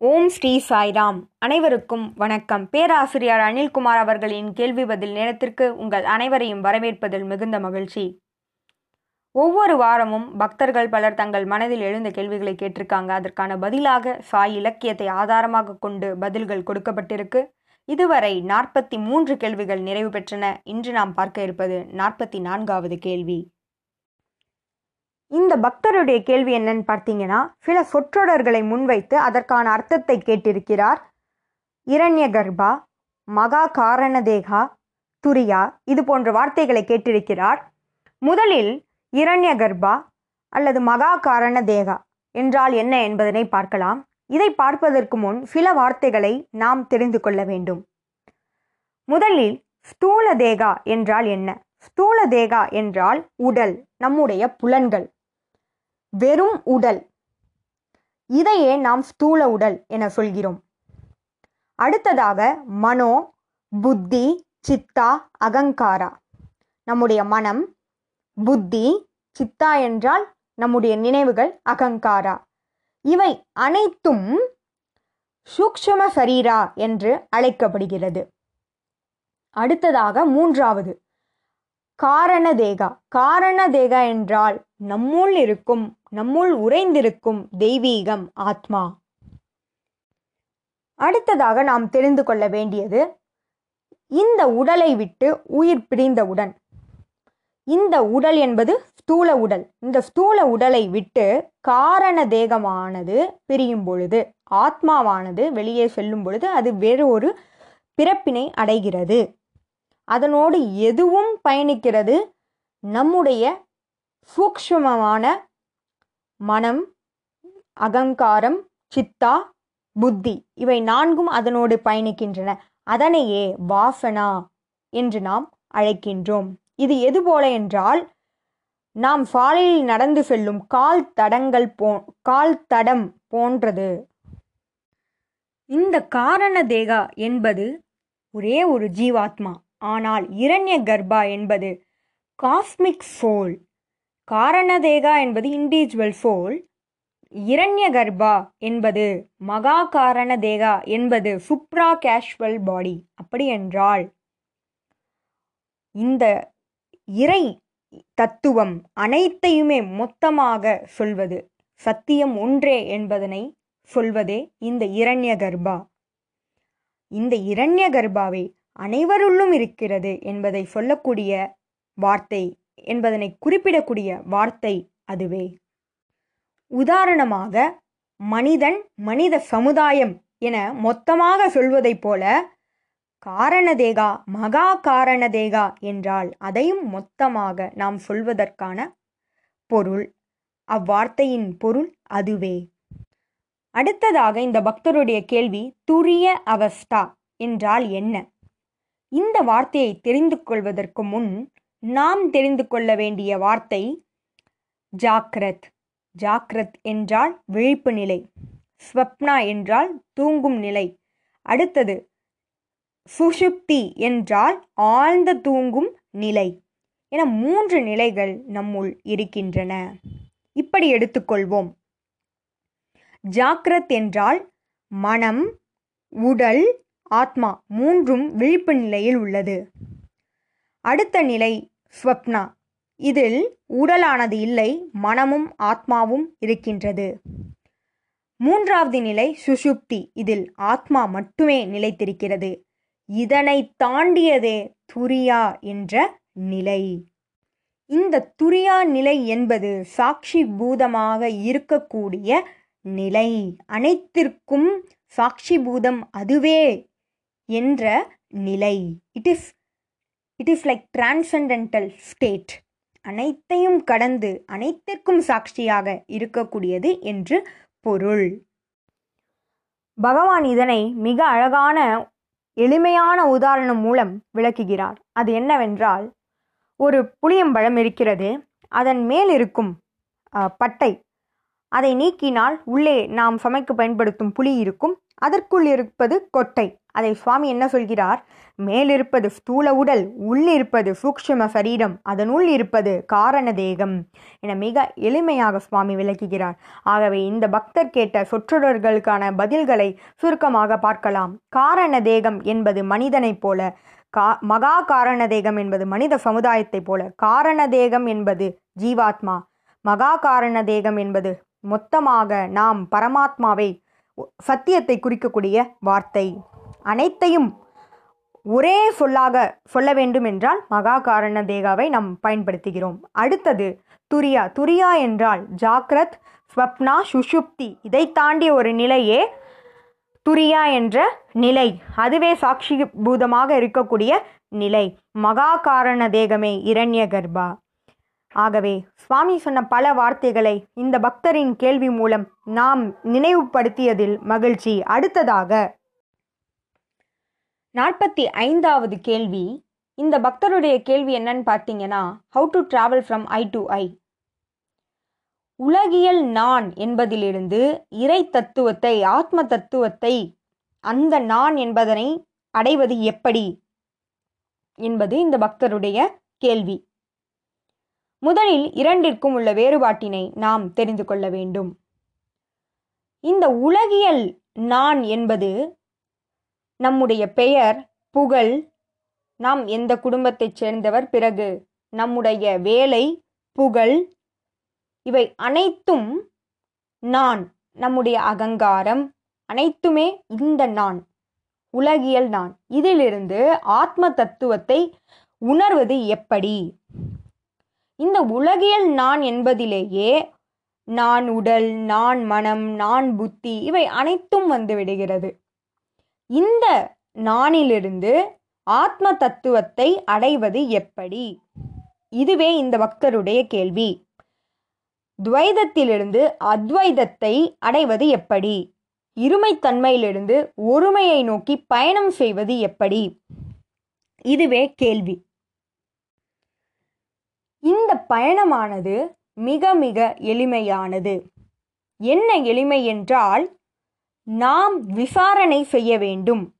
ஓம் ஸ்ரீ சாய்ராம். அனைவருக்கும் வணக்கம். பேராசிரியர் அனில்குமார் அவர்களின் கேள்வி பதில் நேரத்திற்கு உங்கள் அனைவரையும் வரவேற்பதில் மிகுந்த மகிழ்ச்சி. ஒவ்வொரு வாரமும் பக்தர்கள் பலர் தங்கள் மனதில் எழுந்த கேள்விகளை கேட்டிருக்காங்க. அதற்கான பதிலாக சாய் இலக்கியத்தை ஆதாரமாக கொண்டு பதில்கள் கொடுக்கப்பட்டிருக்கு. இதுவரை நாற்பத்தி மூன்று கேள்விகள் நிறைவு பெற்றன. இன்று நாம் பார்க்க இருப்பது நாற்பத்தி நான்காவது கேள்வி. இந்த பக்தருடைய கேள்வி என்னன்னு பார்த்தீங்கன்னா சில சொற்றொடர்களை முன்வைத்து அதற்கான அர்த்தத்தை கேட்டிருக்கிறார். இரண்ய கர்ப்பா மகா காரணதேகா துரியா இது போன்ற வார்த்தைகளை கேட்டிருக்கிறார். முதலில் இரண்ய கர்ப்பா அல்லது மகா காரண தேகா என்றால் என்ன என்பதனை பார்க்கலாம். இதை பார்ப்பதற்கு முன் சில வார்த்தைகளை நாம் தெரிந்து கொள்ள வேண்டும். முதலில் ஸ்தூல தேகா என்றால் என்ன? ஸ்தூல தேகா என்றால் உடல் நம்முடைய புலன்கள். வெறும் உடல். இதையே நாம் ஸ்தூல உடல் என சொல்கிறோம். அடுத்ததாக மனோ புத்தி சித்தா அகங்காரா. நம்முடைய மனம் புத்தி சித்தா என்றால் நம்முடைய நினைவுகள் அகங்காரா. இவை அனைத்தும் சூக்ஷம சரீரா என்று அழைக்கப்படுகிறது. அடுத்ததாக மூன்றாவது காரண தேகா காரண தேகா என்றால் நம்முள் இருக்கும் நம்முள் உறைந்திருக்கும் தெய்வீகம் ஆத்மா. அடுத்ததாக நாம் தெரிந்து கொள்ள வேண்டியது இந்த உடலை விட்டு உயிர் பிரிந்தவுடன் இந்த உடல் என்பது ஸ்தூல உடல். இந்த ஸ்தூல உடலை விட்டு காரண தேகமானது பிரியும் பொழுது ஆத்மாவானது வெளியே செல்லும் பொழுது அது வேறு ஒரு பிறப்பினை அடைகிறது. அதனோடு எதுவும் பயணிக்கிறது? நம்முடைய சூக்ஷ்மமான மனம் அகங்காரம் சித்தா புத்தி இவை நான்கும் அதனோடு பயணிக்கின்றன. அதனையே வாசனா என்று நாம் அழைக்கின்றோம். இது எது போல என்றால் நாம் சாலையில் நடந்து செல்லும் கால் தடங்கள் போ கால் தடம் போன்றது. இந்த காரண தேகா என்பது ஒரே ஒரு ஜீவாத்மா. ஆனால் இரண்ய கர்ப்பா என்பது காஸ்மிக் சோல் காரணதேகா என்பது இண்டிவிஜுவல் சோல் இரண்ய கர்ப்பா என்பது மகா காரண தேகா என்பது சுப்ரா கேஷுவல் பாடி அப்படி என்றால் இந்த இறை தத்துவம் அனைத்தையுமே மொத்தமாக சொல்வது சத்தியம் ஒன்றே என்பதனை சொல்வதே இந்த இரண்ய கர்ப்பா இந்த இரண்ய கர்ப்பாவை அனைவருள்ளும் இருக்கிறது என்பதை சொல்லக்கூடிய வார்த்தை என்பதனை குறிப்பிடக்கூடிய வார்த்தை அதுவே. உதாரணமாக மனிதன் மனித சமுதாயம் என மொத்தமாக சொல்வதைப் போல காரணதேகா மகா காரணதேகா என்றால் அதையும் மொத்தமாக நாம் சொல்வதற்கான பொருள். அவ்வார்த்தையின் பொருள் அதுவே. அடுத்ததாக இந்த பக்தருடைய கேள்வி துரிய அவஸ்தா என்றால் என்ன? இந்த வார்த்தையை தெரிந்து கொள்வதற்கு முன் நாம் தெரிந்து கொள்ள வேண்டிய வார்த்தை ஜாக்ரத் ஜாக்ரத் என்றால் விழிப்பு நிலை. ஸ்வப்னா என்றால் தூங்கும் நிலை. அடுத்தது சுஷுப்தி என்றால் ஆழ்ந்த தூங்கும் நிலை. என மூன்று நிலைகள் நம்முள் இருக்கின்றன. இப்படி எடுத்துக்கொள்வோம். ஜாக்ரத் என்றால் மனம் உடல் ஆத்மா மூன்றும் விழிப்பு நிலையில் உள்ளது. அடுத்த நிலை ஸ்வப்னா. இதில் உடலானது இல்லை மனமும் ஆத்மாவும் இருக்கின்றது. மூன்றாவது நிலை சுஷுப்தி இதில் ஆத்மா மட்டுமே நிலைத்திருக்கிறது. இதனை தாண்டியதே துரியா என்ற நிலை. இந்த துரியா நிலை என்பது சாட்சி பூதமாக இருக்கக்கூடிய நிலை. அனைத்திற்கும் சாட்சி பூதம் அதுவே. என்ற நிலை. It is it is like transcendental state அனைத்தையும் கடந்து அனைத்திற்கும் சாட்சியாக இருக்கக்கூடியது என்று பொருள். பகவான் இதனை மிக அழகான எளிமையான உதாரணம் மூலம் விளக்குகிறார். அது என்னவென்றால் ஒரு புளியம்பழம் இருக்கிறது. அதன் மேல் இருக்கும் பட்டை. அதை நீக்கினால் உள்ளே நாம் சமைக்க பயன்படுத்தும் புளி இருக்கும். அதற்குள் இருப்பது கொட்டை. அதை சுவாமி என்ன சொல்கிறார்? மேலிருப்பது ஸ்தூல உடல் உள்ளிருப்பது சூக்ஷ்ம சரீரம் அதனுள் இருப்பது காரண தேகம் என மிக எளிமையாக சுவாமி விளக்குகிறார். ஆகவே இந்த பக்தர் கேட்ட சொற்றொடர்களுக்கான பதில்களை சுருக்கமாக பார்க்கலாம். காரண தேகம் என்பது மனிதனைப் போல கா மகா காரண தேகம் என்பது மனித சமுதாயத்தைப் போல காரண தேகம் என்பது ஜீவாத்மா மகா காரண தேகம் என்பது மொத்தமாக நாம் பரமாத்மாவை சத்தியத்தை குறிக்கக்கூடிய வார்த்தை. அனைத்தையும் ஒரே சொல்லாக சொல்ல வேண்டும் என்றால் மகா காரண தேகாவை நாம் பயன்படுத்துகிறோம். அடுத்தது துரியா. துரியா என்றால் ஜாக்ரத் ஸ்வப்னா சுஷுப்தி இதை தாண்டிய ஒரு நிலையே துரியா என்ற நிலை. அதுவே சாட்சி பூதமாக இருக்கக்கூடிய நிலை. மகா காரண தேகமே இரண்ய கர்ப்பா ஆகவே சுவாமி சொன்ன பல வார்த்தைகளை இந்த பக்தரின் கேள்வி மூலம் நாம் நினைவுபடுத்தியதில் மகிழ்ச்சி. அடுத்ததாக நாற்பத்தி ஐந்தாவது கேள்வி. இந்த பக்தருடைய கேள்வி என்னன்னு பார்த்தீங்கன்னா how to travel from I to I உலகியல் நான் என்பதிலிருந்து இறை தத்துவத்தை ஆத்ம தத்துவத்தை அந்த நான் என்பதனை அடைவது எப்படி என்பது இந்த பக்தருடைய கேள்வி. முதலில் இரண்டிற்கும் உள்ள வேறுபாட்டினை நாம் தெரிந்து கொள்ள வேண்டும். இந்த உலகியல் நான் என்பது நம்முடைய பெயர் புகழ். நாம் எந்த குடும்பத்தைச் சேர்ந்தவர்? பிறகு நம்முடைய வேலை புகழ். இவை அனைத்தும் நான் நம்முடைய அகங்காரம். அனைத்துமே இந்த நான் உலகியல் நான். இதிலிருந்து ஆத்ம தத்துவத்தை உணர்வது எப்படி? இந்த உலகியல் நான் என்பதிலேயே நான் உடல் நான் மனம் நான் புத்தி இவை அனைத்தும் வந்துவிடுகிறது இந்த நானிலிருந்து ஆத்ம தத்துவத்தை அடைவது எப்படி? இதுவே இந்த பக்தருடைய கேள்வி. துவைதத்திலிருந்து அத்வைதத்தை அடைவது எப்படி? இருமைத்தன்மையிலிருந்து ஒருமையை நோக்கி பயணம் செய்வது எப்படி? இதுவே கேள்வி. இந்த பயணமானது மிக மிக எளிமையானது. என்ன எளிமை என்றால் நாம் விசாரணை செய்ய வேண்டும்.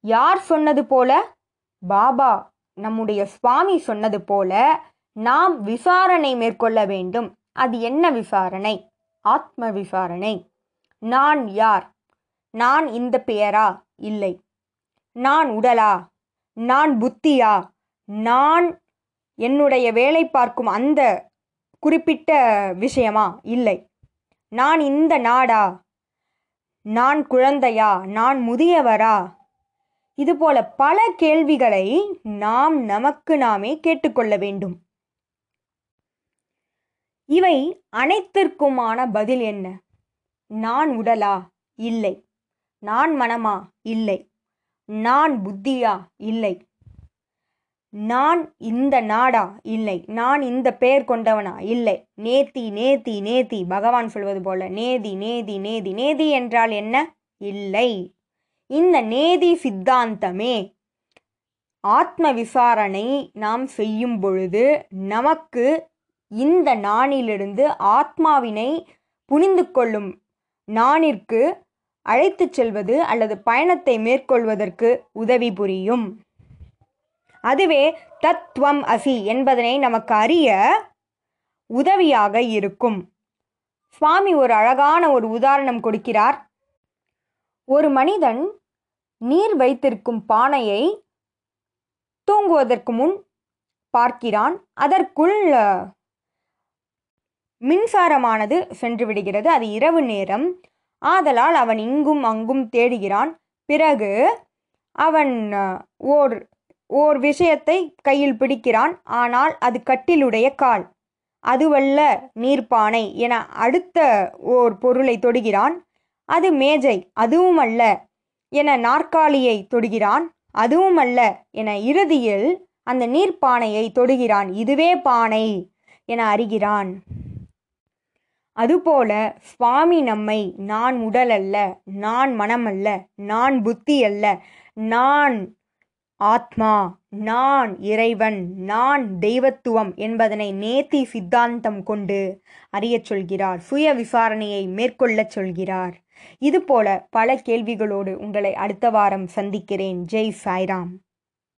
யார் சொன்னது போல? பாபா நம்முடைய சுவாமி சொன்னது போல நாம் விசாரணை மேற்கொள்ள வேண்டும். அது என்ன விசாரணை? ஆத்ம விசாரணை. நான் யார்? நான் இந்த பெயரா? இல்லை. நான் உடலா? நான் புத்தியா? நான் என்னுடைய வேலை பார்க்கும் அந்த குறிப்பிட்ட விஷயமா? இல்லை. நான் இந்த நாடா? நான் குழந்தையா? நான் முதியவரா? இதுபோல பல கேள்விகளை நாம் நமக்கு நாமே கேட்டுக்கொள்ள வேண்டும். இவை அனைத்திற்குமான பதில் என்ன? நான் உடலா? இல்லை. நான் மனமா? இல்லை. நான் புத்தியா? இல்லை. நான் இந்த நாடா? இல்லை. நான் இந்த பெயர் கொண்டவனா? இல்லை. நேத்தி நேத்தி நேத்தி. பகவான் சொல்வது போல நேதி நேதி நேதி. நேதி என்றால் என்ன? இல்லை. இந்த நேதி சித்தாந்தமே ஆத்ம விசாரணை நாம் செய்யும் பொழுது நமக்கு இந்த நாணிலிருந்து ஆத்மாவினை புனிந்து கொள்ளும் நாணிற்கு அழைத்துச் செல்வது அல்லது பயணத்தை மேற்கொள்வதற்கு உதவி புரியும். அதுவே தத்துவம் அசி என்பதனை நமக்கு அறிய உதவியாக இருக்கும். சுவாமி ஒரு அழகான ஒரு உதாரணம் கொடுக்கிறார். ஒரு மனிதன் நீர் வைத்திருக்கும் பானையை தூங்குவதற்கு முன் பார்க்கிறான். அதற்குள் மின்சாரமானது சென்று விடுகிறது. அது இரவு நேரம். ஆதலால் அவன் இங்கும் அங்கும் தேடுகிறான். பிறகு அவன் ஓர் ஓர் விஷயத்தை கையில் பிடிக்கிறான். ஆனால் அது கட்டிலுடைய கால். அதுவல்ல நீர்ப்பானை என அடுத்த ஓர் பொருளை தொடுகிறான். அது மேஜை அதுவும் அல்ல என நாற்காலியை தொடுகிறான். அதுவும் அல்ல என இறுதியில் அந்த நீர்ப்பானையை தொடுகிறான். இதுவே பானை என அறிகிறான். அதுபோல சுவாமி நம்மை நான் உடல் அல்ல நான் மனம் அல்ல நான் புத்தி அல்ல நான் ஆத்மா நான் இறைவன் நான் தெய்வத்துவம் என்பதனை நேத்தி சித்தாந்தம் கொண்டு அறியச் சொல்கிறார் சுய விசாரணையை மேற்கொள்ளச் சொல்கிறார். இதுபோல பல கேள்விகளோடு உங்களை அடுத்த வாரம் சந்திக்கிறேன். ஜெய் சாய்ராம்.